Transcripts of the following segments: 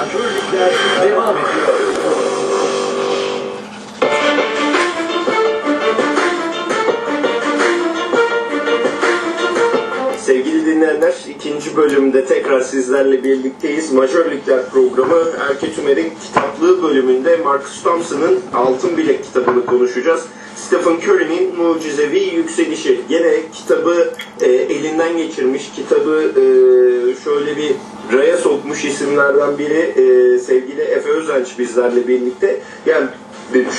Amatörlükler devam ediyor. Sevgili dinleyenler, ikinci bölümde tekrar sizlerle birlikteyiz. Majör programı Erke Tümer'in kitaplığı bölümünde Marcus Thompson'ın Altın Bilek kitabını konuşacağız. Stephen Curry'nin Mucizevi Yükselişi. Gene kitabı e, elinden geçirmiş, kitabı e, şöyle bir raya sokmuş isimlerden biri e, sevgili Efe Özenç bizlerle birlikte. Yani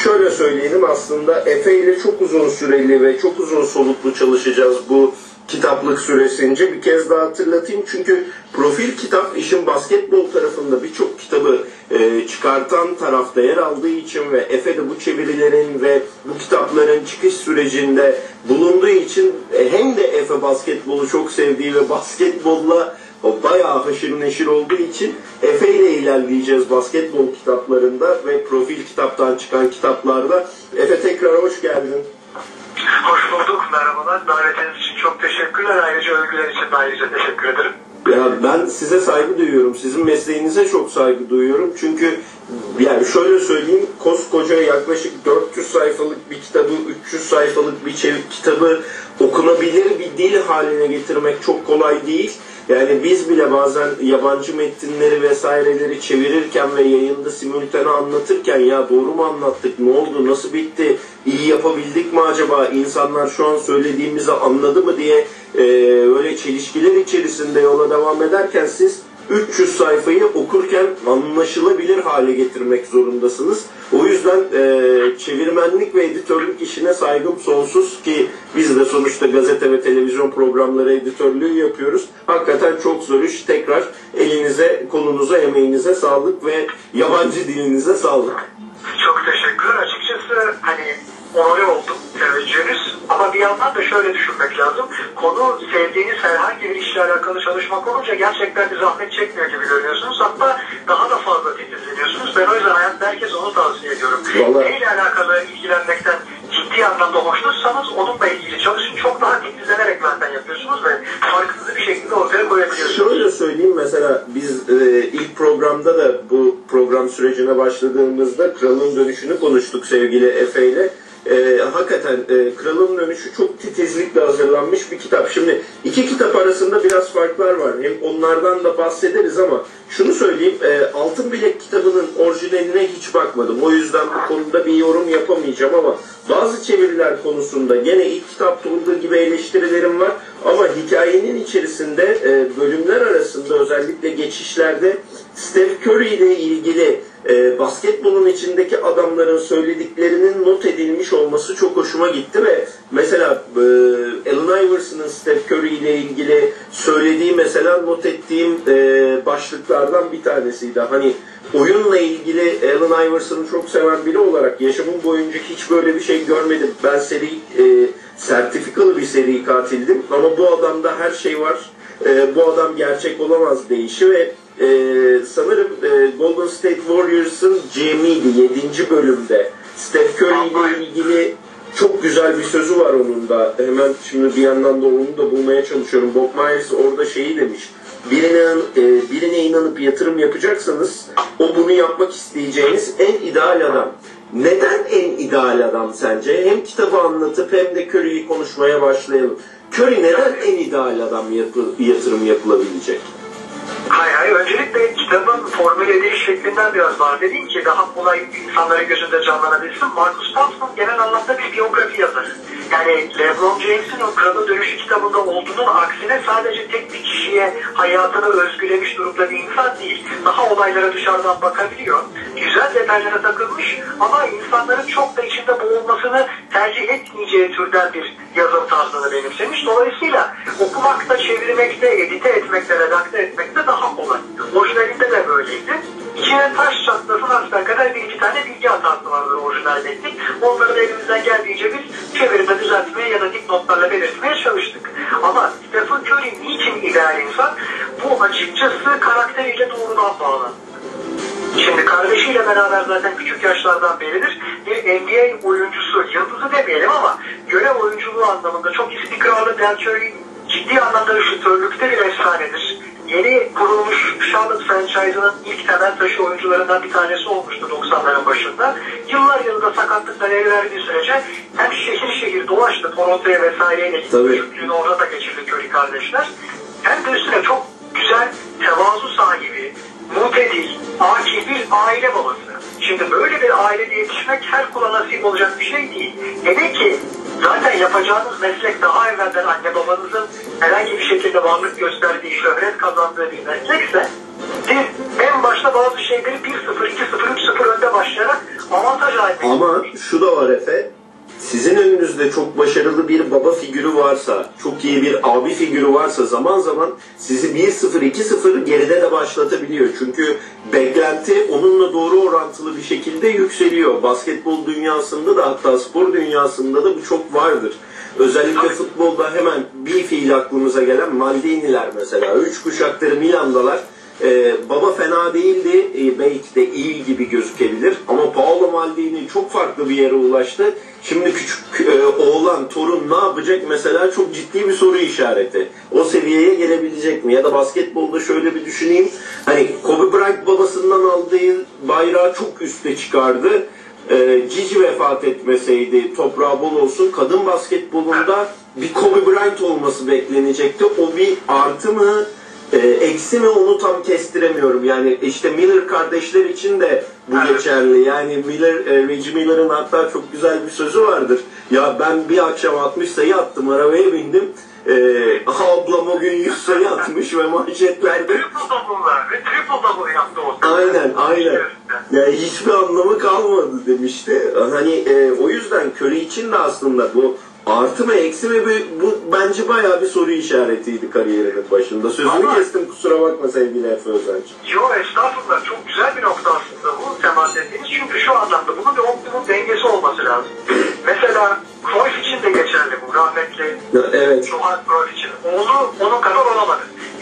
şöyle söyleyelim aslında Efe ile çok uzun süreli ve çok uzun soluklu çalışacağız bu kitaplık süresince bir kez daha hatırlatayım. Çünkü profil kitap işin basketbol tarafında birçok kitabı e, çıkartan tarafta yer aldığı için ve Efe de bu çevirilerin ve bu kitapların çıkış sürecinde bulunduğu için e, hem de Efe basketbolu çok sevdiği ve basketbolla o bayağı haşır neşir olduğu için Efe ile ilerleyeceğiz basketbol kitaplarında ve profil kitaptan çıkan kitaplarda. Efe tekrar hoş geldin. Hoş bulduk, merhabalar. Davetiniz için çok teşekkürler. Ayrıca övgüler için de ayrıca teşekkür ederim. Ya ben size saygı duyuyorum. Sizin mesleğinize çok saygı duyuyorum. Çünkü yani şöyle söyleyeyim koskoca yaklaşık 400 sayfalık bir kitabı, 300 sayfalık bir çevik kitabı okunabilir bir dil haline getirmek çok kolay değil. Yani biz bile bazen yabancı metinleri vesaireleri çevirirken ve yayında simultane anlatırken ya doğru mu anlattık, ne oldu, nasıl bitti, iyi yapabildik mi acaba, insanlar şu an söylediğimizi anladı mı? diye e, öyle çelişkiler içerisinde yola devam ederken siz 300 sayfayı okurken anlaşılabilir hale getirmek zorundasınız. O yüzden e, çevirmenlik ve editörlük işine saygım sonsuz ki biz de sonuçta gazete ve televizyon programları editörlüğü yapıyoruz. Hakikaten çok zor iş. Tekrar elinize, kolunuza, emeğinize sağlık ve yabancı dilinize sağlık. Çok teşekkürler. Açıkçası hani onore oldum teveccühünüz. Ama bir yandan da şöyle düşünmek lazım. Konu sevdiğiniz herhangi bir işle alakalı çalışmak olunca gerçekten bir zahmet çekmiyor gibi görüyorsunuz. Hatta daha da fazla titizleniyorsunuz. Ben o yüzden hayatta herkes onu tavsiye ediyorum. Vallahi- Neyle alakalı ilgilenmekten ciddi anlamda hoşnutsanız onunla ilgili çalışın. Çok daha titizlenerek zaten yapıyorsunuz ve farkınızı bir şekilde ortaya koyabiliyorsunuz. Şöyle söyleyeyim mesela biz e, ilk programda da bu program sürecine başladığımızda Kralın Dönüşü'nü konuştuk sevgili Efe ile. E, hakikaten e, Kralın Dönüşü çok titizlikle hazırlanmış bir kitap. Şimdi iki kitap arasında biraz farklar var. Hem onlardan da bahsederiz ama şunu söyleyeyim e, Altın Bilek kitabının orijinaline hiç bakmadım. O yüzden bu konuda bir yorum yapamayacağım ama bazı çeviriler konusunda gene ilk kitapta olduğu gibi eleştirilerim var ama hikayenin içerisinde e, bölümler arasında özellikle geçişlerde Steph Curry ile ilgili e, basketbolun içindeki adamların söylediklerinin not edilmiş olması çok hoşuma gitti ve mesela e, Allen Iverson'ın Steph Curry ile ilgili söylediği mesela not ettiğim e, başlıklardan bir tanesiydi. Hani oyunla ilgili Allen Iverson'ı çok seven biri olarak yaşamım boyunca hiç böyle bir şey görmedim. Ben seri e, sertifikalı bir seri katildim ama bu adamda her şey var. E, bu adam gerçek olamaz deyişi ve e, sanırım e, Golden State Warriors'ın GM'iydi 7. bölümde. Steph Curry ile ilgili çok güzel bir sözü var onun da. Hemen şimdi bir yandan da onu da bulmaya çalışıyorum. Bob Myers orada şeyi demiş. Birine, e, birine inanıp yatırım yapacaksanız o bunu yapmak isteyeceğiniz en ideal adam. Neden en ideal adam sence? Hem kitabı anlatıp hem de Curry'i konuşmaya başlayalım. Curry neden en ideal adam yapı- yatırım yapılabilecek? Hayır hayır. Öncelikle kitabın formüle ediliş şeklinden biraz bahsedeyim ki daha kolay insanların gözünde canlanabilsin. Marcus Thompson genel anlamda bir biyografi yazarı. Yani LeBron James'in o Kralın Dönüşü kitabında olduğunun aksine sadece tek bir kişiye hayatını özgülemiş durumda bir insan değil. Daha olaylara dışarıdan bakabiliyor. Güzel detaylara takılmış ama insanların çok da içinde boğulmasını tercih etmeyeceği türden bir yazım tarzını benimsemiş. Dolayısıyla okumakta, çevirmekte, edite etmekte, redakte etmekte daha kolay. Orijinalinde de böyleydi. İçine taş çatlasın asla kadar bir iki tane bilgi hatası vardır orijinal metnin. Onları da elimizden geldiğince biz çeviride düzeltmeye ya da dipnotlarla belirtmeye çalıştık. Ama Stephen Curry niçin ideal insan? Bu açıkçası karakteriyle doğrudan bağlı. Şimdi kardeşiyle beraber zaten küçük yaşlardan beridir bir NBA oyuncusu, yıldızı demeyelim ama görev oyunculuğu anlamında çok istikrarlı Del Curry ciddi anlamda şutörlükte bir efsanedir. Yeni kurulmuş Charlotte franchise'ının ilk temel taşı oyuncularından bir tanesi olmuştu 90'ların başında. Yıllar yılda sakatlıklar el verdiği sürece hem şehir şehir dolaştı Toronto'ya vesaireyle gitti. Çocukluğunu orada da geçirdi Curry kardeşler. Hem de üstüne çok güzel tevazu sahibi, mutedil, akil bir aile babası. Şimdi böyle bir ailede yetişmek her kula nasip olacak bir şey değil. Hele ki zaten yapacağınız meslek daha evvelden anne babanızın herhangi bir şekilde varlık gösterdiği, şöhret kazandığı bir meslekse siz en başta bazı şeyleri 1-0, 2-0, 3-0 önde başlayarak avantaj haline Ama şu da var Efe. Sizin önünüzde çok başarılı bir baba figürü varsa, çok iyi bir abi figürü varsa zaman zaman sizi 1-0, 2-0 geride de başlatabiliyor. Çünkü beklenti onunla doğru orantılı bir şekilde yükseliyor. Basketbol dünyasında da hatta spor dünyasında da bu çok vardır. Özellikle futbolda hemen bir fiil aklımıza gelen Maldini'ler mesela. Üç kuşaktır Milan'dalar. Ee, baba fena değildi. Ee, belki de iyi gibi gözükebilir. Ama Paolo Maldini çok farklı bir yere ulaştı. Şimdi küçük e, oğlan, torun ne yapacak mesela çok ciddi bir soru işareti. O seviyeye gelebilecek mi? Ya da basketbolda şöyle bir düşüneyim. Hani Kobe Bryant babasından aldığı bayrağı çok üste çıkardı. Ee, Cici vefat etmeseydi toprağı bol olsun kadın basketbolunda bir Kobe Bryant olması beklenecekti. O bir artı mı e, eksi mi onu tam kestiremiyorum. Yani işte Miller kardeşler için de bu Evet. geçerli. Yani Miller, e, Reggie Miller'ın hatta çok güzel bir sözü vardır. Ya ben bir akşam 60 sayı attım arabaya bindim. E, ablam o gün 100 sayı atmış ve manşetlerde Triple double'lar ve triple double yaptı o. Aynen aynen. Yani hiçbir anlamı kalmadı demişti. Hani e, o yüzden Curry için de aslında bu artı mı eksi mi bu, bu bence bayağı bir soru işaretiydi kariyerinin başında. Sözünü Ama- kestim kusura bakma sevgili Efe Özenç. Yo estağfurullah çok güzel bir nokta aslında bu temas ettiğiniz. Çünkü şu anlamda bunun bir optimum dengesi olması lazım. Mesela Cruyff için de geçerli bu rahmetli Evet. Johan Cruyff için. Oğlu onun kadar olamadı.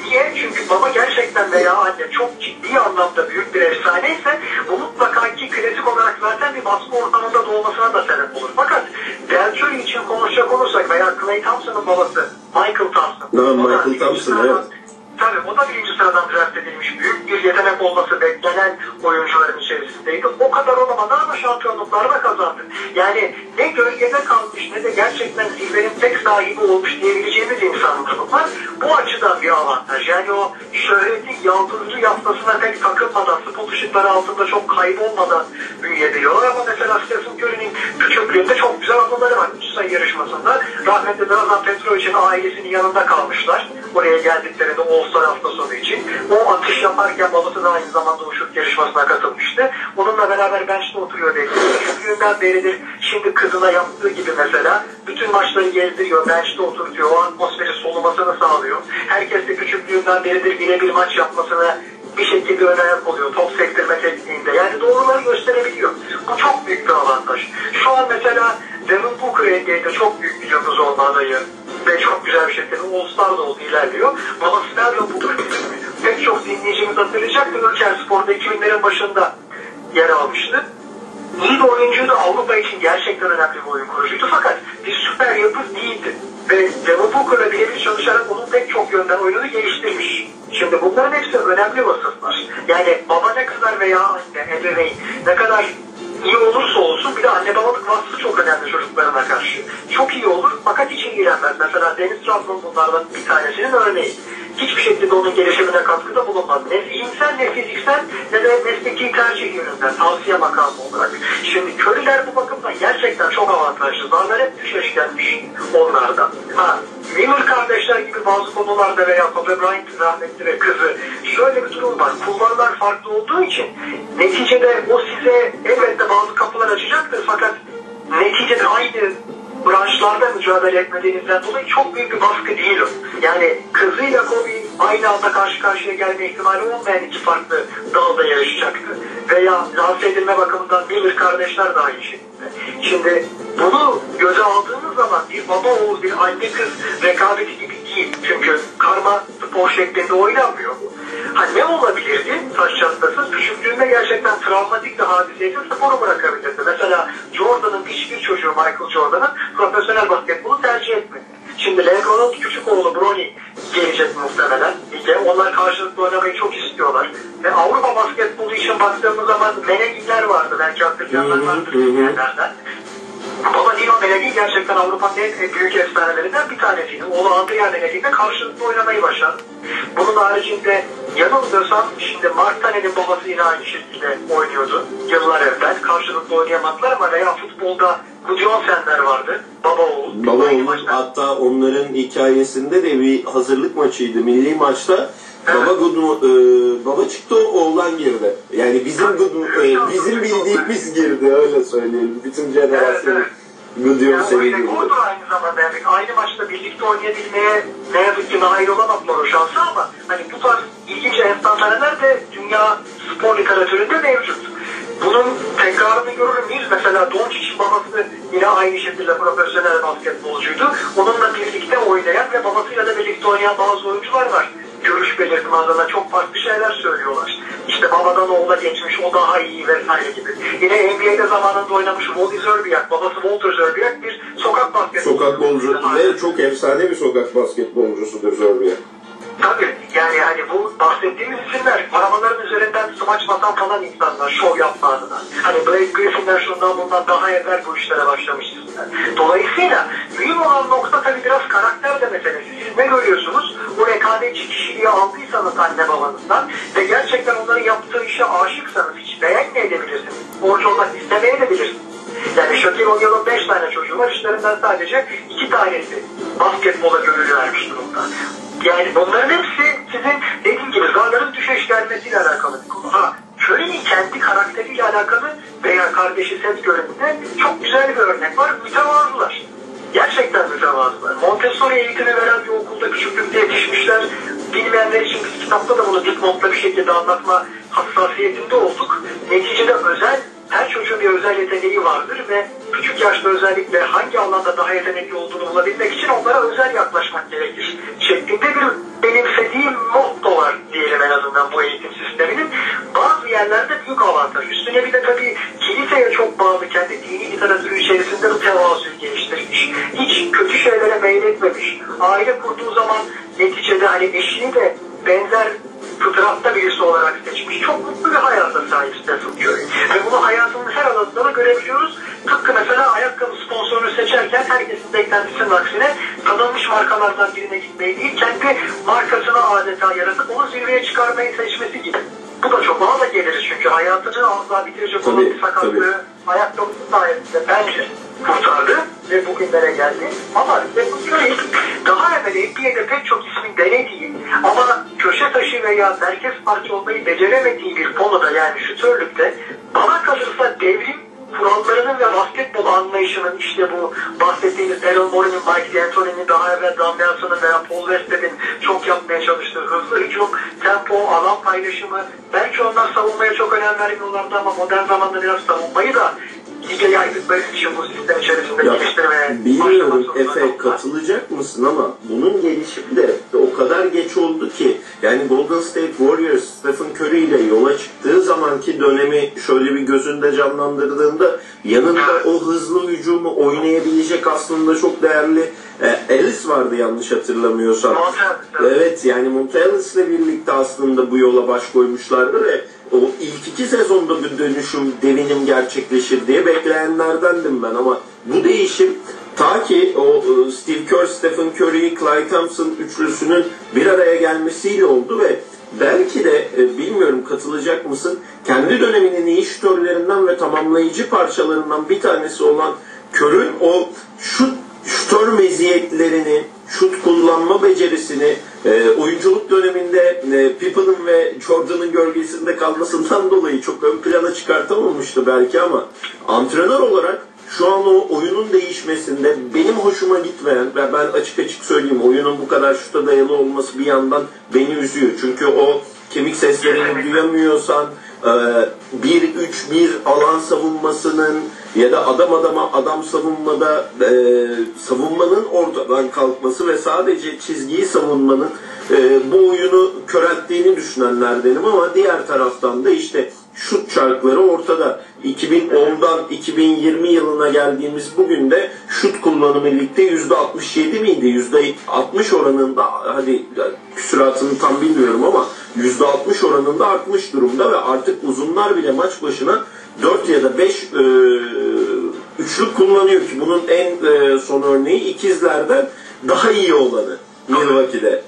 Niye? Çünkü baba gerçekten veya anne çok ciddi anlamda büyük bir efsane ise bu mutlaka ki klasik olarak zaten bir baskı ortamında doğmasına da sebep olur. Fakat Del Curry için konuşacak olursak veya Clay Thompson'ın babası Michael Thompson. Ha, Michael Thompson, evet. Tabii o da birinci sıradan draft edilmiş. Büyük bir yetenek olması beklenen oyuncuların içerisindeydi. O kadar olamadı ama şampiyonlukları da kazandı. Yani ne gölgede kalmış ne de gerçekten zirvenin tek sahibi olmuş diyebileceğimiz insanlar bunlar. Bu açıdan bir avantaj. Yani o şöhreti yaldızlı yaftasına pek takılmadan, spot ışıkları altında çok kaybolmadan büyüyebiliyorlar. Ama mesela Stephen Curry'nin küçüklüğünde çok güzel anıları var. Üç sayı yarışmasında rahmetli Dragan Petrovic'in ailesinin yanında kalmışlar. Oraya geldiklerinde All-Star hafta sonu için. O atış yaparken babası da aynı zamanda o şut yarışmasına katılmıştı. Onunla beraber bench'te oturuyor belki. Küçüklüğünden beridir şimdi kızına yaptığı gibi mesela bütün maçları gezdiriyor, bench'te oturtuyor, o atmosferi solumasını sağlıyor. Herkes de küçüklüğünden beridir birebir maç yapmasını bir şekilde ön ayak oluyor top sektirme tekniğinde. Yani doğruları gösterebiliyor. Bu çok büyük bir avantaj. Şu an mesela Devin Booker NBA'de çok büyük bir yıldız olma adayı ve çok güzel bir şekilde All-Star da oldu ilerliyor. Ama Devin Booker pek çok dinleyicimiz hatırlayacaktır. Ülker Spor'da 2000'lerin başında yer almıştı. İyi bir oyuncuydu. Avrupa için gerçekten önemli bir oyun kurucuydu. Fakat bir süper yıldız değildi. Ve Devin Booker'la birebir çalışarak onun pek çok yönden oyununu geliştirmiş. Şimdi bunların hepsi önemli vasıflar. Yani baba ne kadar veya anne, ebeveyn ne kadar iyi olursa olsun bir de anne babalık vasfı çok önemli çocuklarına karşı. Çok iyi olur fakat hiç ilgilenmez. Mesela Deniz Trabzon bunlardan bir tanesinin örneği. Hiçbir şekilde onun gelişimine katkıda bulunmaz. Ne zihinsel ne fiziksel ne de mesleki tercih yönünden tavsiye makamı olarak. Şimdi köylüler bu bakımdan gerçekten çok avantajlı. Zarlar hep düşeş gelmiş onlardan. Ha, Miller kardeşler gibi bazı konularda veya Kobe Bryant rahmetli ve kızı şöyle bir durum var. Kulvarlar farklı olduğu için neticede o size elbette bazı kapılar açacaktır fakat neticede aynı branşlarda mücadele etmediğinizden dolayı çok büyük bir baskı değil. Yani kızıyla Kobe aynı anda karşı karşıya gelme ihtimali olmayan iki farklı dalda yarışacaktı. Veya lanse edilme bakımından Miller kardeşler de aynı şekilde. Şimdi bunu göze aldığınız zaman bir baba oğul bir anne kız rekabeti gibi değil. Çünkü karma spor şeklinde oynanmıyor bu. Ne olabilirdi taş çatlası? Küçüklüğünde gerçekten travmatik bir hadiseydi sporu bırakabilirdi. Mesela Jordan'ın hiçbir çocuğu Michael Jordan'ın profesyonel basketbolu tercih etmedi. Şimdi Lebron'un küçük oğlu Bronny gelecek muhtemelen. ligde. Onlar karşılıklı oynamayı çok istiyorlar. Ve Avrupa basketbolu için baktığımız zaman Menegiller vardı. Belki hatırlayanlar vardır Ama Nino Menegil gerçekten Avrupa'nın en büyük efsanelerinden bir tanesiydi. Oğlu Andrea Menegil'le karşılıklı oynamayı başardı. Bunun haricinde yanılmıyorsam şimdi Mark Tane'nin babası yine aynı şekilde oynuyordu. Yıllar evvel karşılıklı oynayamadılar ama veya futbolda Gudjonsenler vardı. Baba oğul. Baba oğul hatta onların hikayesinde de bir hazırlık maçıydı. Milli maçta baba Gudu, e, baba çıktı oğlan girdi. Yani bizim Gudu, e, bizim bildiğimiz girdi öyle söyleyelim. Bütün jenerasyon Evet, Yani o seni girdi. gururdur aynı zamanda. Yani aynı maçta birlikte oynayabilmeye ne yazık ki nail olamadılar o şansı ama hani bu tarz ilginç enstantaneler de dünya spor literatüründe mevcut. Bunun tekrarını görür müyüz? Mesela Doncic'in babası yine aynı şekilde profesyonel basketbolcuydu. Onunla birlikte oynayan ve babasıyla da birlikte oynayan bazı oyuncular var. Görüş belirtme adına çok farklı şeyler söylüyorlar. İşte babadan oğula geçmiş, o daha iyi vesaire gibi. Yine NBA'de zamanında oynamış Wally Zerbiak, babası Walter Zerbiak bir sokak basketbolu. Sokak bolcu ve çok efsane bir sokak basketbolcusudur Zörbiye. Tabii yani hani bu bahsettiğimiz isimler arabaların üzerinden smaç batan falan insanlar şov yapma adına. Hani Blake Griffin'ler şundan bundan daha evvel bu işlere başlamış isimler. Dolayısıyla mühim olan nokta tabii biraz karakter de meselesi. Siz ne görüyorsunuz? O rekabetçi kişiliği aldıysanız anne babanızdan ve gerçekten onların yaptığı işe aşıksanız hiç beğenmeyebilirsiniz. Borç olmak istemeyebilirsiniz. Yani Shaquille O'Neal'ın 5 tane çocuğu var. İşlerinden sadece 2 tanesi basketbola gönül vermiş durumda. Yani bunların hepsi sizin dediğim gibi zarların düşeş gelmesiyle alakalı bir konu. Ha, Curry'nin kendi karakteriyle alakalı veya kardeşi Seth Curry'nin çok güzel bir örnek var. Mütevazılar. Gerçekten mütevazılar. Montessori eğitimi veren bir okulda küçüklükte yetişmişler. Bilmeyenler için biz kitapta da bunu dipnotla bir şekilde anlatma hassasiyetinde olduk. Neticede özel, her çocuğun bir özel yeteneği vardır ve küçük yaşta özellikle hangi alanda daha yetenekli olduğunu bulabilmek için onlara özel yaklaşmak gerekir. Şeklinde bir benimsediğim motto var diyelim en azından bu eğitim sisteminin. Bazı yerlerde büyük avantaj. Üstüne bir de tabii kiliseye çok bağlı kendi dini literatürü içerisinde bu tevazuyu geliştirmiş. Hiç kötü şeylere meyletmemiş. Aile kurduğu zaman neticede hani eşini de benzer fıtratta birisi olarak seçmiş. Çok mutlu bir hayata sahip Stephen Curry. Ve bunu hayatının her alanında da görebiliyoruz. Tıpkı mesela ayakkabı sponsorunu seçerken herkesin beklentisinin aksine tanınmış markalardan birine gitmeyi değil, kendi markasını adeta yaratıp onu zirveye çıkarmayı seçmesi gibi. Bu da çok bana da geliriz çünkü hayatını asla bitirecek olan bir sakatlığı ayakkabı sayesinde bence kurtardı ve bugünlere geldi. Ama Stephen Curry daha evvel NBA'de pek çok ismin denediği ama köşe taşı veya merkez parça olmayı beceremediği bir konuda yani şütörlükte bana kalırsa devrim kurallarının ve basketbol anlayışının işte bu bahsettiğimiz Daryl Morey'nin, Mike D'Antoni'nin daha evvel Damian'sının veya Paul Wested'in çok yapmaya çalıştığı hızlı hücum, tempo, alan paylaşımı belki onlar savunmaya çok önem vermiyorlardı ama modern zamanda biraz savunmayı da lige yaydıkları için bu sistem içerisinde Ya, geliştirmeye bilmiyorum Efe katılacak mısın ama bunun gelişimi de o kadar geç oldu ki yani Golden State Warriors Stephen Curry ile yola çıktığı zamanki dönemi şöyle bir gözünde canlandırdığında yanında o hızlı hücumu oynayabilecek aslında çok değerli e, Ellis vardı yanlış hatırlamıyorsam. Evet. Yani Montrezl ile birlikte aslında bu yola baş koymuşlardı ve o ilk iki sezonda bir dönüşüm, devinim gerçekleşir diye bekleyenlerdendim ben ama bu değişim ta ki o e, Steve Kerr, Stephen Curry, Klay Thompson üçlüsünün bir araya gelmesiyle oldu ve belki de e, bilmiyorum katılacak mısın kendi döneminin iyi şütörlerinden ve tamamlayıcı parçalarından bir tanesi olan Kör'ün o şut şutör meziyetlerini, şut kullanma becerisini e, oyunculuk döneminde e, Pippen'ın ve Jordan'ın gölgesinde kalmasından dolayı çok ön plana çıkartamamıştı belki ama antrenör olarak şu an o oyunun değişmesinde benim hoşuma gitmeyen ve ben açık açık söyleyeyim oyunun bu kadar şuta dayalı olması bir yandan beni üzüyor. Çünkü o kemik seslerini duyamıyorsan e, 1-3-1 alan savunmasının ya da adam adama adam savunmada e, savunmanın ortadan kalkması ve sadece çizgiyi savunmanın e, bu oyunu körelttiğini düşünenlerdenim ama diğer taraftan da işte şut çarkları ortada. 2010'dan 2020 yılına geldiğimiz bugün de şut kullanımı ligde %67 miydi? %60 oranında hadi küsuratını tam bilmiyorum ama %60 oranında artmış durumda ve artık uzunlar bile maç başına 4 ya da 5 e, üçlük kullanıyor ki bunun en e, son örneği ikizlerden daha iyi olanı Milwaukee'de.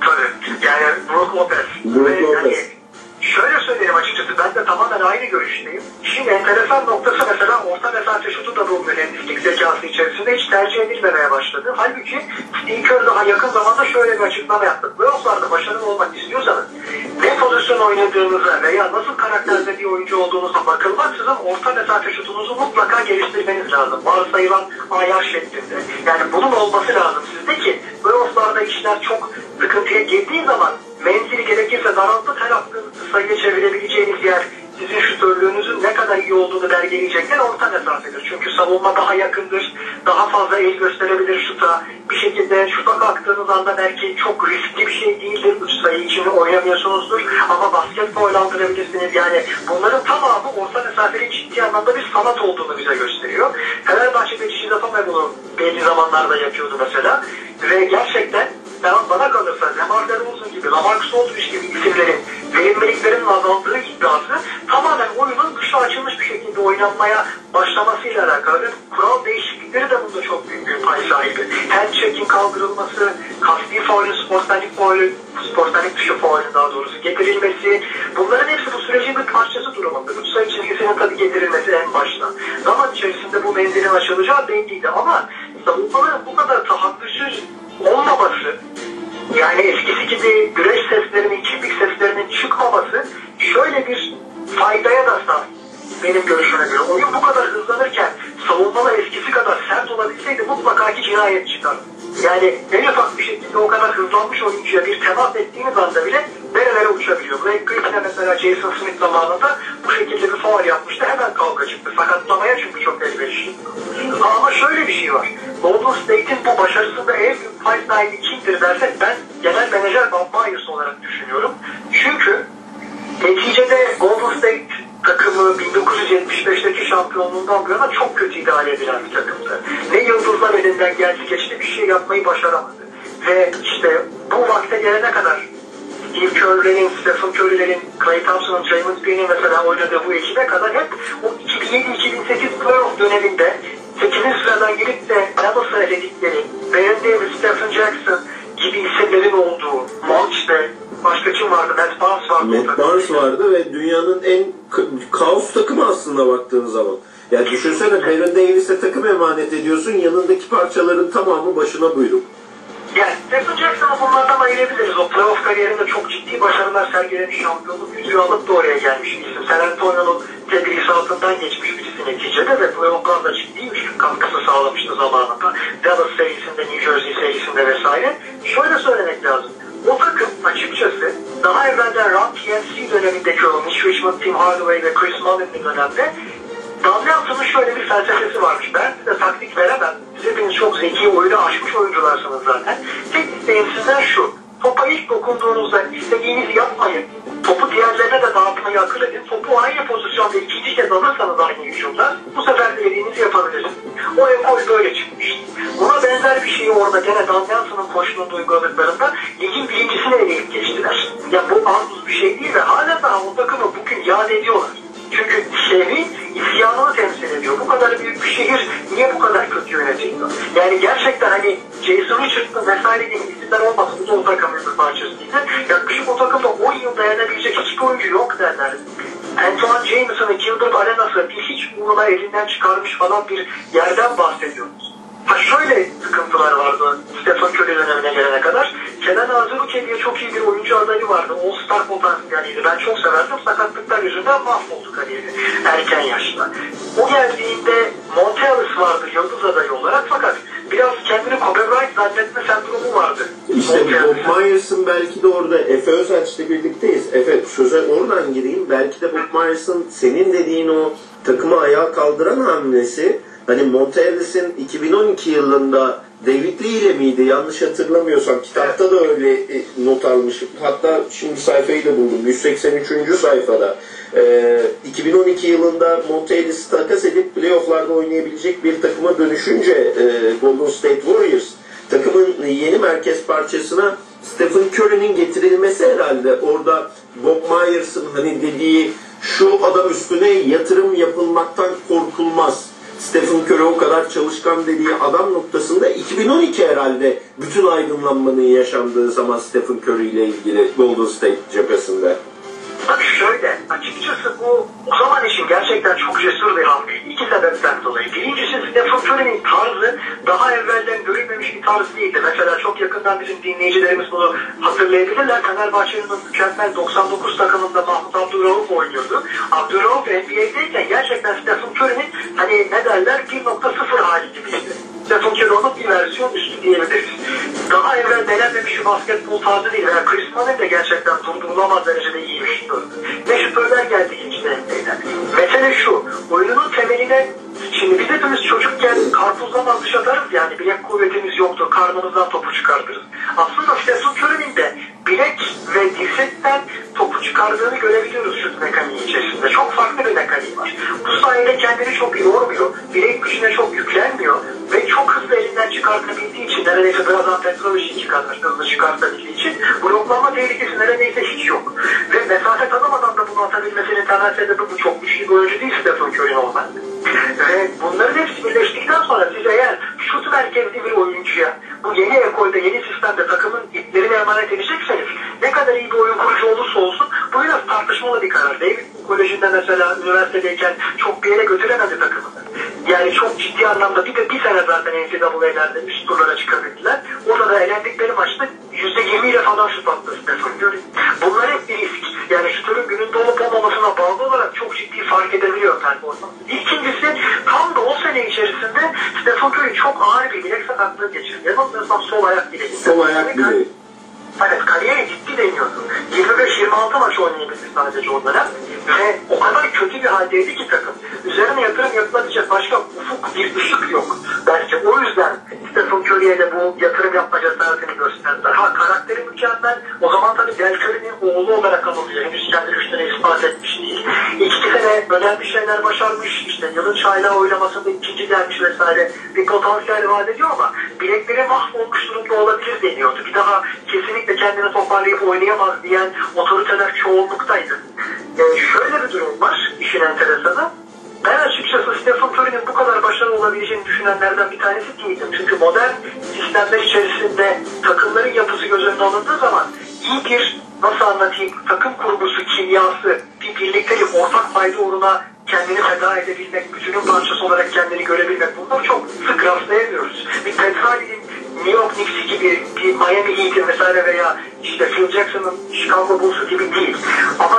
Tabii. Yani Brook Lopez. Brook Lopez. hani şöyle söyleyeyim açıkçası ben de tamamen aynı görüşteyim. Şimdi enteresan noktası mesela orta mesafe şutu da bu mühendislik zekası içerisinde hiç tercih edilmemeye başladı. Halbuki Kerr daha yakın zamanda şöyle bir açıklama yaptı. Playoff'larda başarılı olmak istiyorsanız ne pozisyon oynadığınıza veya nasıl karakterde bir oyuncu olduğunuza bakılmaksızın orta mesafe şutunuzu mutlaka geliştirmeniz lazım. Varsayılan ayar şeklinde. Yani bunun olması lazım sizde ki playoff'larda işler çok sıkıntıya girdiği zaman menzili gerekirse daraltıp her attığınız sayıya çevirebileceğiniz yer sizin şutörlüğünüzün ne kadar iyi olduğunu belgeleyecek yer orta mesafedir. Çünkü savunma daha yakındır, daha fazla el gösterebilir şuta. Bir şekilde şuta kalktığınız anda belki çok riskli bir şey değildir. Üç sayı için oynamıyorsunuzdur ama basket boylandırabilirsiniz. Yani bunların tamamı orta mesafenin ciddi anlamda bir sanat olduğunu bize gösteriyor. Fenerbahçe Çiğ Zafame bunu belli zamanlarda yapıyordu mesela. Ve gerçekten ben bana kalırsa Lamar Derozan gibi, Lamarcus Aldridge gibi isimlerin verimliliklerinin azaldığı iddiası tamamen oyunun dışı açılmış bir şekilde oynanmaya başlamasıyla alakalı. Kural değişiklikleri de bunda çok büyük bir pay sahibi. Hand check'in kaldırılması, kasti faulün, sportmenlik faulü, sportmenlik dışı faulün daha doğrusu getirilmesi, bunların hepsi bu sürecin bir parçası durumunda. Üç sayı çizgisinin tabii getirilmesi en başta. Zaman içerisinde bu menzilin açılacağı belliydi ama savunmanın bu kadar tahammülsüz olmaması yani eskisi gibi güreş seslerinin, çipik seslerinin çıkmaması şöyle bir faydaya da sahip. Benim görüşüme göre. Oyun bu kadar hızlanırken savunmalar eskisi kadar sert olabilseydi mutlaka ki cinayet çıkar. Yani en ufak bir şekilde o kadar hızlanmış oyuncuya bir temas ettiğiniz anda bile nerelere uçabiliyor. Blake Griffin'e mesela Jason Smith zamanında bu şekilde bir faul yapmıştı. Hemen kavga çıktı. Sakatlamaya çünkü çok elverişli. Ama şöyle bir şey var. Golden State'in bu başarısında en büyük pay sahibi kimdir dersek ben genel menajer Bob Myers olarak düşünüyorum. Çünkü neticede Golden State takımı 1975'teki şampiyonluğundan bu yana çok kötü idare edilen bir takımdı. Ne yıldızlar elinden geldi geçti bir şey yapmayı başaramadı. Ve işte bu vakte gelene kadar Steve Kerr'lerin, Stephen Curry'lerin, Clay Thompson'ın, Draymond Green'in mesela oynadığı bu ekibe kadar hep o 2007-2008 playoff döneminde 8. sıradan gelip de Dallas'a eledikleri, Baron Davis, Stephen Jackson gibi isimlerin olduğu, Monk işte, başka kim vardı? Matt Barnes vardı. Matt. Barnes vardı ve dünyanın en kaos takımı aslında baktığın zaman. Ya düşünsene Baron Davis'e takım emanet ediyorsun yanındaki parçaların tamamı başına buyruk. Yani Stephen Jackson'ı bunlardan ayırabiliriz. O playoff kariyerinde çok ciddi başarılar sergilemiş şampiyonluk yüzüğü alıp da oraya gelmiş bir isim. San Antonio'nun tedrisi altından geçmiş birisi neticede ve playoff'larda ciddi bir katkısı sağlamıştı zamanında. Dallas serisinde, New Jersey serisinde vesaire. Şöyle söylemek lazım. O takım açıkçası daha evvelden Run TNC dönemindeki o Mitch Richmond, Tim Hardaway ve Chris Mullin'in dönemde Dalyansı'nın şöyle bir felsefesi varmış. Ben size taktik veremem. Siz hepiniz çok zeki oyunu aşmış oyuncularsınız zaten. Tek isteğim sizden şu. Topa ilk dokunduğunuzda istediğinizi yapmayın. Topu diğerlerine de dağıtmayı akıl edin. Topu aynı pozisyonda ikinci kez alırsanız aynı hücumda bu sefer dilediğinizi yapabilirsiniz. O ekol böyle çıkmış. Buna benzer bir şeyi orada gene Dalyansı'nın koşulunda uyguladıklarında ligin birincisine eleyip geçtiler. Ya bu az bir şey değil ve hala daha o takımı bugün yad ediyorlar. Çünkü şehrin isyanını temsil ediyor. Bu kadar büyük bir şehir niye bu kadar kötü yönetiliyor? Yani gerçekten hani Jason Richards'ın vesaire gibi isimler olmasa bu da o takımın bir parçasıydı. Yaklaşık o takımda 10 yıl dayanabilecek hiçbir oyuncu yok derler. Antoine Jameson'ın Gilbert Arenas'ı bir hiç uğruna elinden çıkarmış falan bir yerden bahsediyoruz. Ha şöyle sıkıntılar vardı Stephen Curry dönemine gelene kadar. Kenan Azuruke diye çok iyi bir oyuncu adayı vardı. All-Star potansiyeliydi. Ben çok severdim. Sakatlıklar yüzünden mahvoldu kariyeri erken yaşta. O geldiğinde Montealis vardı yıldız adayı olarak fakat biraz kendini Kobe Bryant zannetme sendromu vardı. İşte. Bob Myers'ın belki de orada Efe Özenç'le birlikteyiz. Efe söze oradan gireyim. Belki de Bob Myers'ın senin dediğin o takımı ayağa kaldıran hamlesi hani Montealis'in 2012 yılında David Lee ile miydi? Yanlış hatırlamıyorsam. Kitapta da öyle e, not almışım. Hatta şimdi sayfayı da buldum. 183. sayfada. Ee, 2012 yılında Montelis'i takas edip playofflarda oynayabilecek bir takıma dönüşünce e, Golden State Warriors takımın yeni merkez parçasına Stephen Curry'nin getirilmesi herhalde. Orada Bob Myers'ın hani dediği şu adam üstüne yatırım yapılmaktan korkulmaz. Stephen Curry o kadar çalışkan dediği adam noktasında 2012 herhalde bütün aydınlanmanın yaşandığı zaman Stephen Curry ile ilgili Golden State cephesinde. Bak şöyle, açıkçası bu o zaman için gerçekten çok cesur bir hamle. İki sebepten dolayı. Birincisi Stephen Curry'nin tarzı daha evvelden görülmemiş bir tarz değildi. Mesela çok yakından bizim dinleyicilerimiz bunu hatırlayabilirler. Fenerbahçe'nin mükemmel 99 takımında Mahmut Abdurrauf oynuyordu. Abdurrauf NBA'deyken gerçekten Stephen Curry'nin hani ne derler 1.0 hali gibiydi. Curry onun bir versiyon üstü diyebiliriz. Daha evvel denenmemiş bir basketbol tarzı değil. Yani Chris Paul'in de gerçekten durdurulamaz derecede iyi bir şutördü. Ve şutörler geldi ikinci NBA'den. Mesele şu, oyunun temeline Şimdi biz hepimiz çocukken karpuzdan atış atarız yani bilek kuvvetimiz yoktur. Karnımızdan topu çıkartırız. Aslında Stephen Curry'nin de bilek ve dirsekten topu çıkardığını görebiliyoruz şut mekaniği içerisinde. Çok farklı bir mekaniği var. Bu sayede kendini çok yormuyor. Bilek gücüne çok yüklenmiyor. Çok hızlı elinden çıkartabildiği için neredeyse birazdan Petrovic'i çıkartır, hızlı çıkartabildiği için bloklanma tehlikesi neredeyse hiç yok. Ve mesafe tanımadan da bunu atabilmesinin temel sebebi bu çok güçlü bir oyuncu değil Stephen Curry normalde. Ve bunların hepsi birleştikten sonra siz eğer şut merkezli bir oyuncuya bu yeni ekolde, yeni sistemde takımın iplerini emanet edecekseniz ne kadar iyi bir oyun kurucu olursa olsun bu biraz tartışmalı bir karar. David Koleji'nde mesela üniversitedeyken çok bir yere götüremedi takımını. Yani çok ciddi anlamda bir de bir sene zaten NCAA'lerde üst turlara çıkabildiler. Orada da elendikleri maçta %20 ile falan şut attı Stephen Curry. Bunlar hep bir risk. Yani şutörün gününde olup olmamasına bağlı olarak çok ciddi fark edebiliyor performans. İkincisi tam da o sene içerisinde Stephen Curry çok ağır bir bilek sakatlığı geçirdi. Yanılmıyorsam sol ayak bileği. Sol ayak bileği. Evet kariyeri ciddi deniyordu. 25-26 maç oynayabildi sadece o dönem. Ve o kadar kötü bir haldeydi ki takım. Üzerine yatırım yapılabilecek başka ufuk bir ışık yok. Belki o yüzden Stephen Curry'e de bu yatırım yapma cesaretini gösterdiler. Ha karakteri mükemmel. O zaman tabii Del Curry'nin oğlu olarak anılıyor. Henüz kendi güçlerini ispat etmiş değil. İki sene önemli şeyler başarmış. İşte yılın çaylağı oylamasında ikinci gelmiş vesaire. Bir potansiyel vaat ediyor ama bilekleri mahvolmuş durumda olabilir deniyordu. Bir daha kesinlikle kendini toparlayıp oynayamaz diyen otoriteler çoğunluktaydı. Yani şöyle bir durum var işin enteresanı. Ben açıkçası Stephen Curry'nin bu kadar başarılı olabileceğini düşünenlerden bir tanesi değildim. Çünkü modern sistemler içerisinde takımların yapısı göz önüne alındığı zaman iyi bir nasıl anlatayım takım kurgusu, kimyası, bir birliktelik, ortak fayda uğruna kendini feda edebilmek, bütünün parçası olarak kendini görebilmek bunları çok sık rastlayamıyoruz. Bir Petrali'nin New York Knicks gibi bir Miami Heat'in vesaire veya işte Phil Jackson'ın Chicago Bulls'u gibi değil. Ama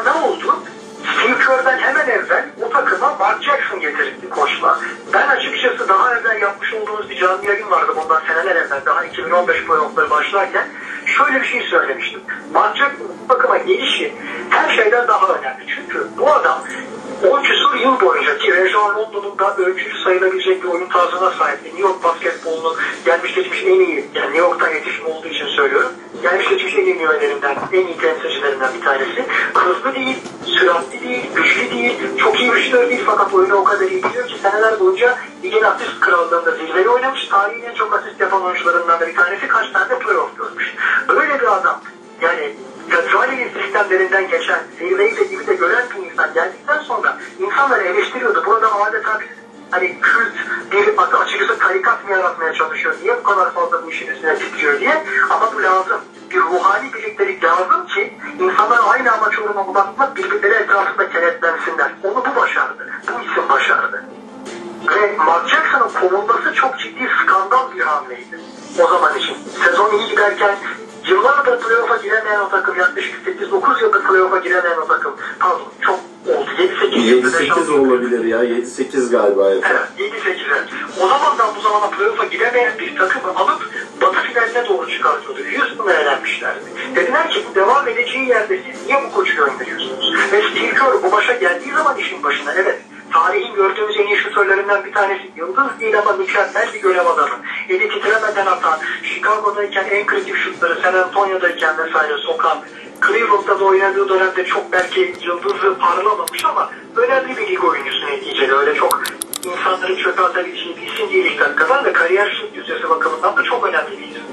Getirildi koçla. Ben açıkçası daha evvel yapmış olduğumuz bir canlı yayın vardı bundan seneler evvel daha 2015 playoffları başlarken şöyle bir şey söylemiştim. Mark Jackson takıma gelişi her şeyden daha önemli. Çünkü bu adam 10 küsur yıl boyunca ki Rajon Rondo'nun da ölçülü sayılabilecek bir oyun tarzına sahip. New York basketbolunun gelmiş geçmiş en iyi, yani New York'tan yetişme olduğu için söylüyorum. Gelmiş geçmiş en iyi yönlerinden, en iyi temsilcilerinden bir tanesi. Hızlı değil, süratli değil, güçlü değil, çok iyi güçlü değil fakat oyunu o kadar iyi biliyor ki seneler boyunca ligin asist krallığında zirveyi oynamış. Tarihin en çok asist yapan oyuncularından da bir tanesi kaç tane de playoff görmüş. Böyle bir adam yani Petroli'nin sistemlerinden geçen zirveyi de gibi de gören bir insan geldikten sonra insanları eleştiriyordu. Burada adeta bir hani kült bir açıkçası tarikat mı yaratmaya çalışıyor? Niye bu kadar fazla bu işin üstüne titriyor diye? Ama bu lazım. Bir ruhani birliktelik lazım ki insanlar aynı amaç uğruna odaklanıp birbirleri etrafında kenetlensinler. Onu bu başardı. Bu isim başardı. Ve Mark Jackson'ın kovulması çok ciddi skandal bir hamleydi. O zaman için. Sezon iyi giderken yıllardır playoff'a giremeyen o takım yaklaşık 8-9 yıldır playoff'a giremeyen o takım pardon çok oldu 7-8 7-8 olabilir ya 7-8 galiba. Evet 7-8'e. O zamandan bu zamana playoff'a giremeyen bir takımı alıp finaline doğru çıkartıyordu. Houston'a elenmişlerdi. Dediler ki bu devam edeceği yerde siz niye bu koçu gönderiyorsunuz? Ve Steve Kerr bu başa geldiği zaman işin başına evet tarihin gördüğümüz en iyi şutörlerinden bir tanesi. Yıldız değil ama mükemmel bir görev adamı. Eli titremeden Chicago'dayken en kritik şutları, San Antonio'dayken vesaire sokan, Cleveland'da da oynadığı dönemde çok belki yıldızı parlamamış ama önemli bir lig oyuncusu neticede. Öyle çok insanların çöpe atabileceği bir isim dakikadan ve kariyer yüzdesi bakımından da çok önemli bir isim.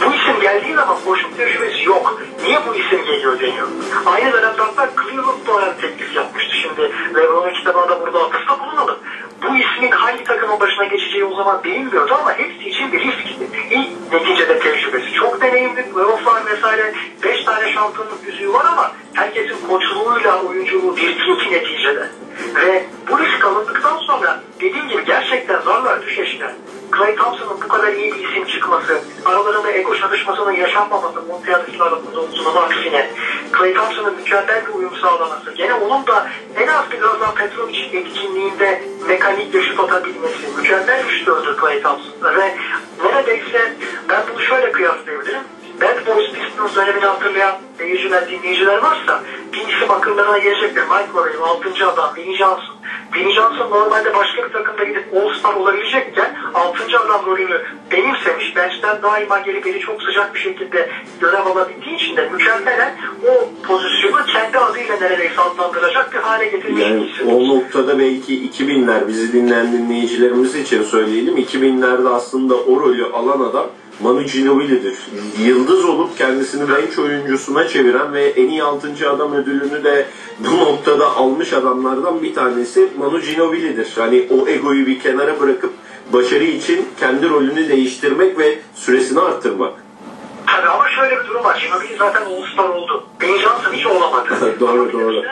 Bu isim geldiği zaman boşluk tecrübesi yok. Niye bu isim geliyor deniyor. Aynı dönemde hatta Cleveland önemli teklif yapmıştı. Şimdi LeBron'un kitabına da burada atıfta bulunalım. Bu ismin hangi takımın başına geçeceği o zaman bilinmiyordu ama hepsi için bir riskti. İlk neticede tecrübesi. Çok deneyimli, playofflar vesaire. Beş tane şampiyonluk yüzüğü var ama herkesin koçluğuyla oyunculuğu bir ki neticede. Ve bu risk alındıktan sonra dediğim gibi gerçekten zorlar düşeşler. Clay Thompson'ın bu kadar iyi bir isim çıkması, aralarında ego çatışmasının yaşanmaması Monteadis'in aramında olsunun aksine, Clay Thompson'ın mükemmel bir uyum sağlaması, gene onun da en az biraz daha Petrovic etkinliğinde mekanik şut atabilmesi, mükemmel bir şutördür Clay Thompson. Ve neredeyse ben bunu şöyle kıyaslayabilirim. Bad Boys Pistons dönemini hatırlayan seyirciler, dinleyiciler varsa bir isim akıllarına gelecektir. Mike Murray, 6. adam, Vinnie Johnson. Vinnie Johnson normalde başka bir takımda gidip All-Star olabilecekken 6. adam rolünü benimsemiş. Bench'ten daima gelip eli çok sıcak bir şekilde görev alabildiği için de mükemmelen o pozisyonu kendi adıyla neredeyse adlandıracak bir hale getirmiş Yani o noktada belki 2000'ler bizi dinleyen dinleyicilerimiz için söyleyelim. 2000'lerde aslında o rolü alan adam Manu Ginobili'dir. Yıldız olup kendisini bench oyuncusuna çeviren ve en iyi 6. adam ödülünü de bu noktada almış adamlardan bir tanesi Manu Ginobili'dir. Hani o egoyu bir kenara bırakıp başarı için kendi rolünü değiştirmek ve süresini arttırmak. Tabii ama şöyle bir durum var. Ginobili zaten All-Star oldu. Ben Johnson hiç olamadı. Doğru, doğru.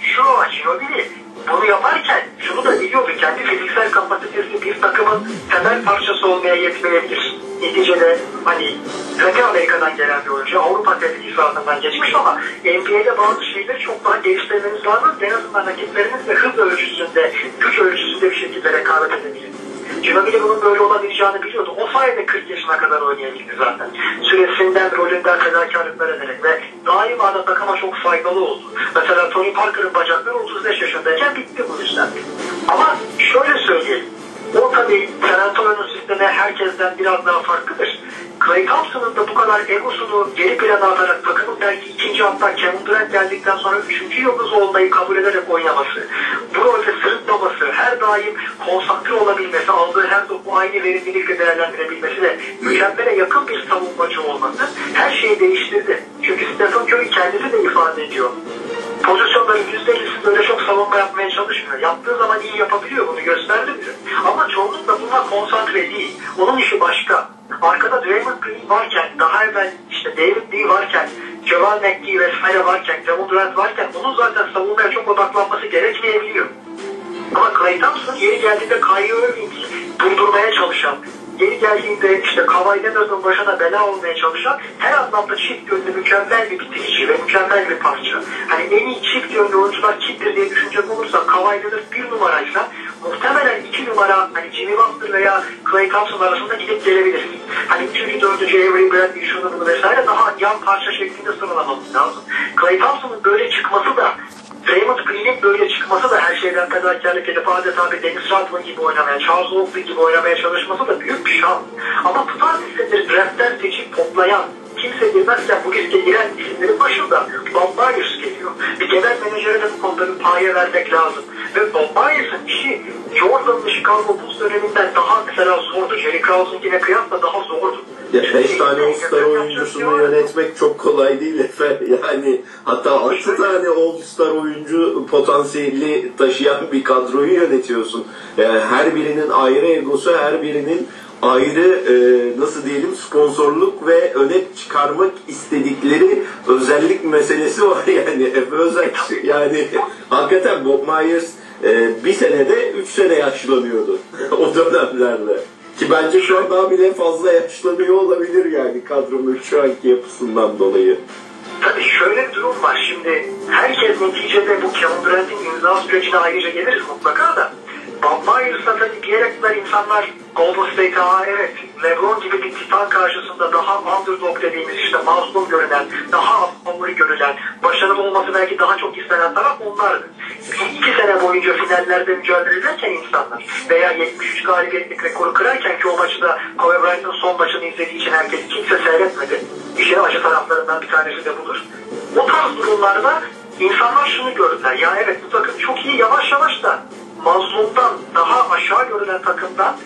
Şu var Ginobili bunu yaparken şunu da biliyordu. Kendi fiziksel kapasitesi bir takımın temel parçası olmaya yetmeyebilir. Neticede hani Latin Amerika'dan gelen bir oyuncu Avrupa tedrisatından geçmiş ama NBA'de bazı şeyleri çok daha geliştirmeniz lazım. En azından rakiplerinizle hız ölçüsünde, güç ölçüsünde bir şekilde rekabet edebilir. Ginobili bunun böyle olabileceğini biliyordu. O sayede 40 yaşına kadar oynayabildi zaten. Süresinden, rolünden fedakarlıklar ederek ve daima da takıma çok faydalı oldu. Mesela Tony Parker'ın bacakları 35 yaşındayken bitti bu yüzden. Ama şöyle söyleyeyim. O tabii San Antonio'nun sistemi herkesten biraz daha farklıdır. Clay Thompson'ın da bu kadar egosunu geri plana atarak takımın belki ikinci hatta Kevin Durant geldikten sonra üçüncü yıldız olmayı kabul ederek oynaması, bu rolde sırıtmaması, her daim konsantre olabilmesi, aldığı her topu aynı verimlilikle değerlendirebilmesi ve mükemmele yakın bir savunmacı olması her şeyi değiştirdi. Çünkü Stephen Curry kendisi de ifade ediyor pozisyonların %50'sinde öyle çok savunma yapmaya çalışmıyor. Yaptığı zaman iyi yapabiliyor bunu gösterdi bize. Ama çoğunlukla buna konsantre değil. Onun işi başka. Arkada Draymond Green varken, daha evvel işte David Lee varken, Joel McGee vesaire varken, Kevin Durant varken onun zaten savunmaya çok odaklanması gerekmeyebiliyor. Ama Clay Thompson yeri geldiğinde Kyrie Irving'i durdurmaya çalışan, yeri geldiğinde işte Kawhi Leonard'ın başına bela olmaya çalışan her anlamda çift yönlü mükemmel bir bitirici ve mükemmel bir parça. Hani en iyi çift yönlü oyuncular kimdir diye düşünecek olursak Kawhi Leonard bir numaraysa muhtemelen iki numara hani Jimmy Butler veya Clay Thompson arasında gidip gelebilir. Hani üçüncü, dördüncü Avery Bradley şunu bunu vesaire daha yan parça şeklinde sıralamamız lazım. Clay Thompson'ın böyle çıkması da Raymond Green'in böyle çıkması da her şeyden fedakarlık edip adeta bir Dennis Rodman gibi oynamaya, Charles Oakley gibi oynamaya çalışması da büyük bir şans. Ama tutar listeleri draft'ten seçip toplayan, kimse bilmezken bu riske giren isimlerin başında Bob Myers geliyor. Bir genel menajere de bu konuda bir paye vermek lazım. Ve Bob Myers'ın işi Jordan'ın Chicago Bulls döneminden daha mesela zordu. Jerry Krause'unkine kıyasla daha zordu. Ya beş tane All-Star oyuncusunu yönetmek çok kolay değil Efe. Yani hatta altı tane All-Star oyuncu potansiyeli taşıyan bir kadroyu yönetiyorsun. Yani her birinin ayrı egosu, her birinin ayrı e, nasıl diyelim sponsorluk ve öne çıkarmak istedikleri özellik meselesi var yani Efe Özel yani hakikaten Bob Myers e, bir senede üç sene yaşlanıyordu o dönemlerde. Ki bence şu an daha bile fazla yaşlanıyor olabilir yani kadronun şu anki yapısından dolayı. Tabii şöyle bir durum var. Şimdi herkes neticede bu Kevin Durant'in imza sürecine ayrıca geliriz mutlaka da Bir yere kadar insanlar Golden State'e aa evet LeBron gibi bir titan karşısında daha underdog dediğimiz işte mazlum görülen, daha favori görülen, başarılı olması belki daha çok istenen taraf onlardı. Bir iki sene boyunca finallerde mücadele ederken insanlar veya 73 galibiyetlik rekoru kırarken ki o maçı da Kobe Bryant'ın son maçını izlediği için herkes kimse seyretmedi. İşin acı taraflarından bir tanesi de budur. O tarz durumlarda insanlar şunu gördüler. Ya evet bu takım çok iyi yavaş yavaş da mazlumdan daha aşağı görülen takımdan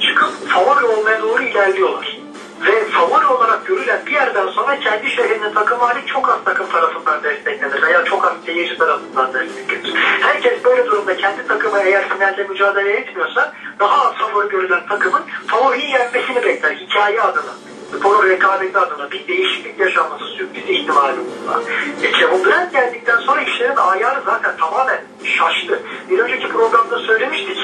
çıkıp favori olmaya doğru ilerliyorlar. Ve favori olarak görülen bir yerden sonra kendi şehrinin takım hali çok az takım tarafından desteklenir veya çok az seyirci tarafından desteklenir. Herkes böyle durumda kendi takımı eğer finalde mücadele etmiyorsa daha az favori görülen takımın favoriyi yenmesini bekler hikaye adına sporun rekabeti adına bir değişiklik yaşanması sürpriz ihtimali var. E, Kevin Durant geldikten sonra işlerin ayarı zaten tamamen şaştı. Bir önceki programda söylemiştik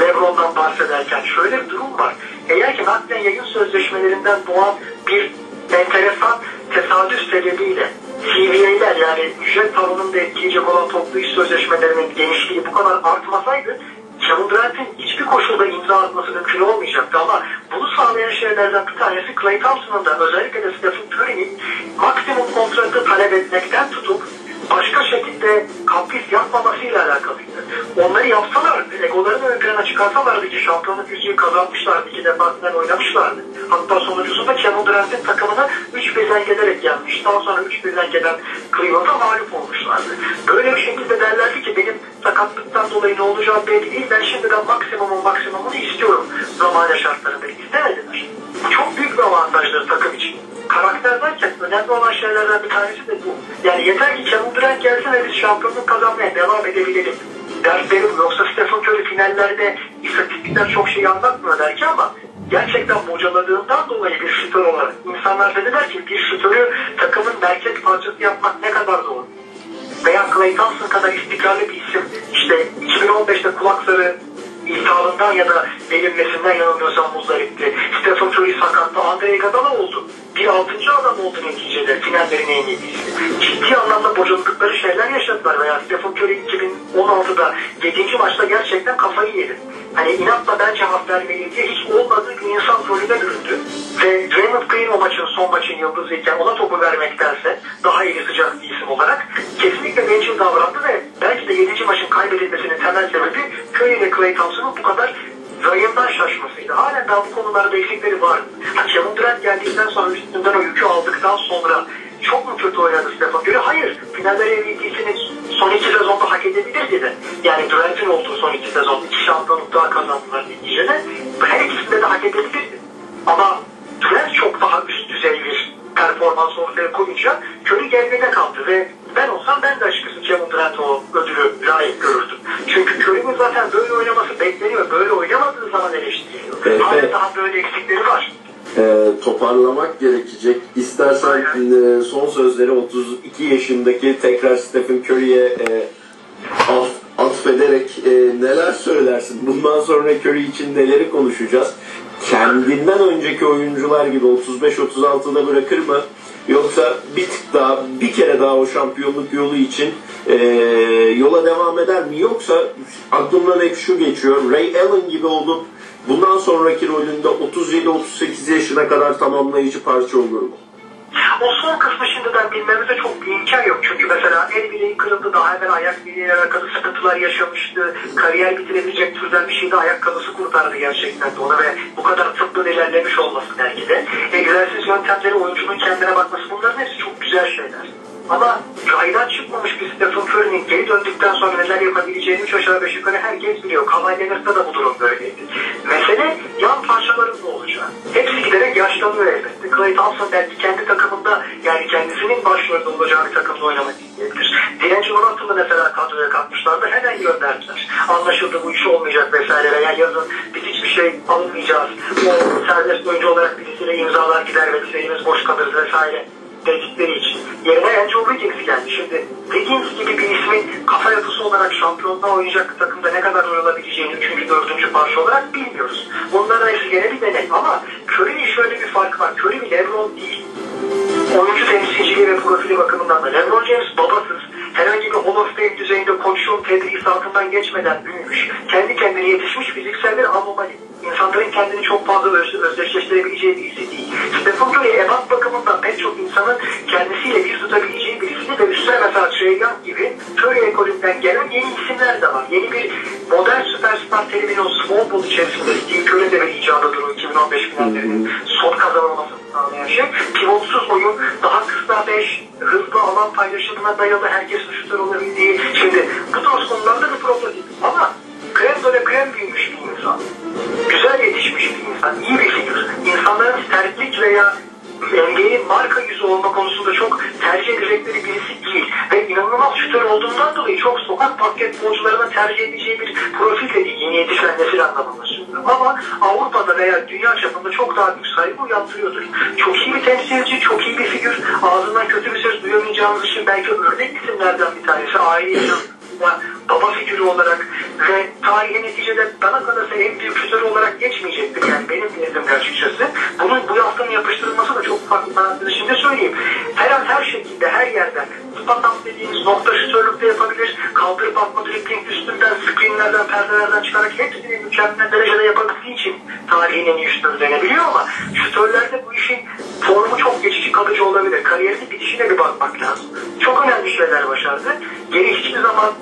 Lebron'dan bahsederken şöyle bir durum var. Eğer ki naklen yayın sözleşmelerinden doğan bir enteresan tesadüf sebebiyle CBA'ler yani ücret tavanında etkileyecek olan toplu iş sözleşmelerinin genişliği bu kadar artmasaydı Kevin Durant'in hiçbir koşulda imza atması mümkün olmayacaktı ama bunu sağlayan şeylerden bir tanesi Clay Thompson'ın da özellikle de Stephen Curry'nin maksimum kontratı talep etmekten tutup başka şekilde kapris yapmamasıyla alakalıydı. Onları yapsalar, egolarını ön plana çıkarsalardı ki şampiyonluk yüzüğü kazanmışlardı, iki defa oynamışlardı. Hatta sonucunda Kevin Durant'in takımını 3 birden gelerek gelmiş. Daha sonra 3 birden gelen Cleveland'a mağlup olmuşlardı. Böyle bir şekilde derlerdi ki benim sakatlıktan dolayı ne olacağı belli değil. Ben şimdiden maksimumun maksimumunu istiyorum zamane şartlarında. İstemediler. Bu çok büyük bir avantajdır takım için karakter derken önemli olan şeylerden bir tanesi de bu. Yani yeter ki Kevin Durant gelsin ve biz şampiyonluk kazanmaya devam edebilelim. Derslerim yoksa Stephen Curry finallerde istatistikler çok şey anlatmıyor belki ama gerçekten bocaladığından dolayı bir şütör olarak insanlar dediler ki bir şütörü takımın merkez parçası yapmak ne kadar zor. Veya Clay Thompson kadar istikrarlı bir isim işte 2015'te kulakları iltihabından ya da delinmesinden yanılmıyorsam muzdaripti. Stephen Curry sakattı. Andre Iguodala oldu. Bir altıncı adam oldu neticede finallerin en iyisi. Ciddi anlamda bocaladıkları şeyler yaşadılar veya Stephen Curry 2016'da 7. maçta gerçekten kafayı yedi. Hani inatla ben cevap vermeliyim hiç olmadığı bir insan rolüne büründü. Ve Draymond Green o maçın son maçın yıldızıyken ona topu vermektense daha iyi sıcak bir isim olarak kesinlikle bencil davrandı ve belki de 7. maçın kaybedilmesinin temel sebebi Curry ve Clay Thompson'ın bu kadar rayından şaşmasıydı. Halen daha bu konularda eksikleri var. Ha, Kevin Durant geldikten sonra üstünden o yükü aldıktan sonra çok mu kötü oynadı Stephen Curry? Hayır. Finallere MVP'sini son iki sezonda hak edebilirdi de. Yani Durant'in olduğu son iki sezon iki şampiyonluk daha kazandılar neticede. Her ikisinde de hak edebilirdi. Ama Durant çok daha üst düzey bir performans ortaya koyunca Curry geride kaldı ve ben olsam ben de açıkçası Kevin Durant'a o ödülü layık görürdüm. Çünkü Curry'nin zaten böyle oynaması bekleniyor. Böyle oynamadığı zaman eleştiriliyor. Evet. Hala daha böyle eksikleri var. Ee, toparlamak gerekecek. İstersen e, son sözleri 32 yaşındaki tekrar Stephen Curry'e e, af, atfederek e, neler söylersin? Bundan sonra Curry için neleri konuşacağız? Kendinden önceki oyuncular gibi 35-36'da bırakır mı? Yoksa bir tık daha, bir kere daha o şampiyonluk yolu için e, yola devam eder mi? Yoksa aklımdan hep şu geçiyor. Ray Allen gibi olup bundan sonraki rolünde 37-38 yaşına kadar tamamlayıcı parça olur mu? O son kısmı şimdiden bilmemize çok bir imkan yok. Çünkü mesela el bileği kırıldı daha evvel ayak bileğiyle alakalı sıkıntılar yaşamıştı. Kariyer bitirebilecek türden bir şeydi ayakkabısı kurtardı gerçekten de ona ve bu kadar tıbbın ilerlemiş olması belki de. Egzersiz yöntemleri oyuncunun kendine bakması bunların hepsi çok güzel şeyler. Ama raydan çıkmamış bir Stephen Curry'nin geri döndükten sonra neler yapabileceğini üç aşağı beş yukarı herkes biliyor. Kawhi Leonard'da da bu durum böyleydi. Mesele yan parçaların ne olacağı. Hepsi giderek yaşlanıyor elbette. Clay Thompson belki kendi takımında yani kendisinin başrolde olacağı bir takımda oynamak isteyebilir. D'Angelo Russell'ı mesela kadroya katmışlardı. Hemen gönderdiler. Anlaşıldı bu iş olmayacak vesaire veya yazın biz hiçbir şey alınmayacağız. O serbest oyuncu olarak birisiyle imzalar gider ve biz elimiz boş kalırız vesaire dedikleri için. Yerine Andrew Wiggins geldi. Şimdi Wiggins gibi bir ismin kafa yapısı olarak şampiyonluğa oynayacak takımda ne kadar oynayabileceğini üçüncü, dördüncü parça olarak bilmiyoruz. Bunların hepsi gene bir deney. Ama Curry'nin şöyle bir farkı var. Curry bir Lebron değil. Oyuncu temsilciliği ve profili bakımından da LeBron James babasız. herhangi bir Hall of Fame düzeyinde koçluğun tedrisatından geçmeden büyümüş, kendi kendine yetişmiş fiziksel bir anomali. İnsanların kendini çok fazla öz, özdeşleştirebileceği birisi değil. Stephen Curry ebat bakımından pek çok insanın kendisiyle bir tutabileceği birisi ve üstüne mesela Trey Young gibi Curry ekolünden gelen yeni isimler de var. Yeni bir modern süperstar teriminin o small ball içerisinde Steve Curry'in de bir icadıdır o 2015 finallerinin son kazanılmasını sağlayan şey. Pivotsuz oyun, daha kısa beş, hızlı alan paylaşımına dayalı herkesin şutör olabildiği. Şimdi bu tarz konularda bir prototip. Ama krem böyle krem büyümüş bir insan. Güzel yetişmiş bir insan, iyi bir figür. İnsanların sertlik veya NBA'nin marka yüzü olma konusunda çok tercih edecekleri birisi değil. Ve inanılmaz şütör olduğundan dolayı çok sokak basketbolcularına tercih edeceği bir profil de değil. Yeni yetişen nesil anlamında söylüyorum. Ama Avrupa'da veya dünya çapında çok daha büyük saygı uyandırıyordur. Çok iyi bir temsilci, çok iyi bir figür. Ağzından kötü bir söz duyamayacağınız için belki örnek isimlerden bir tanesi. Aile ya baba figürü olarak ve tarihi neticede bana kalırsa en büyük şütör olarak geçmeyecektir. Yani benim nezdimde açıkçası. Bunun bu yaptığının yapıştırılması da çok farklı. Ben şimdi söyleyeyim. Her an her şekilde her yerden spot up dediğimiz nokta şütörlükte yapabilir. Kaldırıp atma dribbling üstünden, screenlerden, perdelerden çıkarak hepsini mükemmel derecede yapabildiği için tarihin en iyi şütörü denebiliyor ama şütörlerde bu işin formu çok geçici kalıcı olabilir. Kariyerinin bitişine bir bakmak lazım. Çok önemli şeyler başardı. Geri hiçbir zaman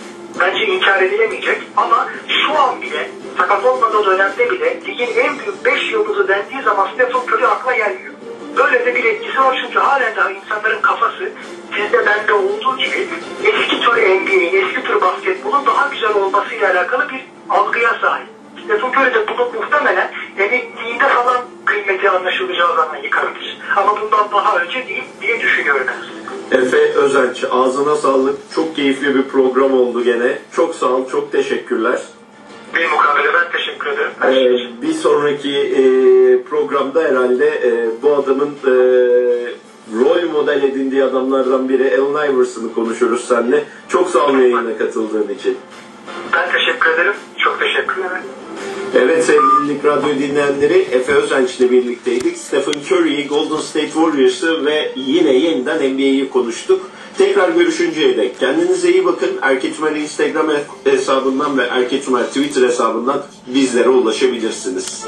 bence inkar edilemeyecek ama şu an bile sakat olmadığı dönemde bile ligin en büyük 5 yıldızı dendiği zaman Stephen Curry akla gelmiyor. Böyle de bir etkisi var çünkü halen daha insanların kafası sizde bende olduğu gibi eski tür NBA'in, eski tür basketbolun daha güzel olmasıyla alakalı bir algıya sahip. Stephen Curry de bunu muhtemelen emekliğinde falan kıymeti anlaşılacağı zaman yıkabilir. Ama bundan daha önce değil diye düşünüyorum ben. Efe Özenç ağzına sağlık. Çok keyifli bir program oldu gene. Çok sağ ol, çok teşekkürler. Bir mukabele ben teşekkür ederim. Ee, bir sonraki e, programda herhalde e, bu adamın e, rol model edindiği adamlardan biri Allen Iverson'ı konuşuruz seninle. Çok sağ ol yayına katıldığın için. Ben teşekkür ederim. Çok teşekkür ederim. Evet sevgili Lig Radyo dinleyenleri Efe Özenç ile birlikteydik. Stephen Curry'i, Golden State Warriors'ı ve yine yeniden NBA'yi konuştuk. Tekrar görüşünceye dek kendinize iyi bakın. Erkeçmer Instagram hesabından ve Erkeçmer Twitter hesabından bizlere ulaşabilirsiniz.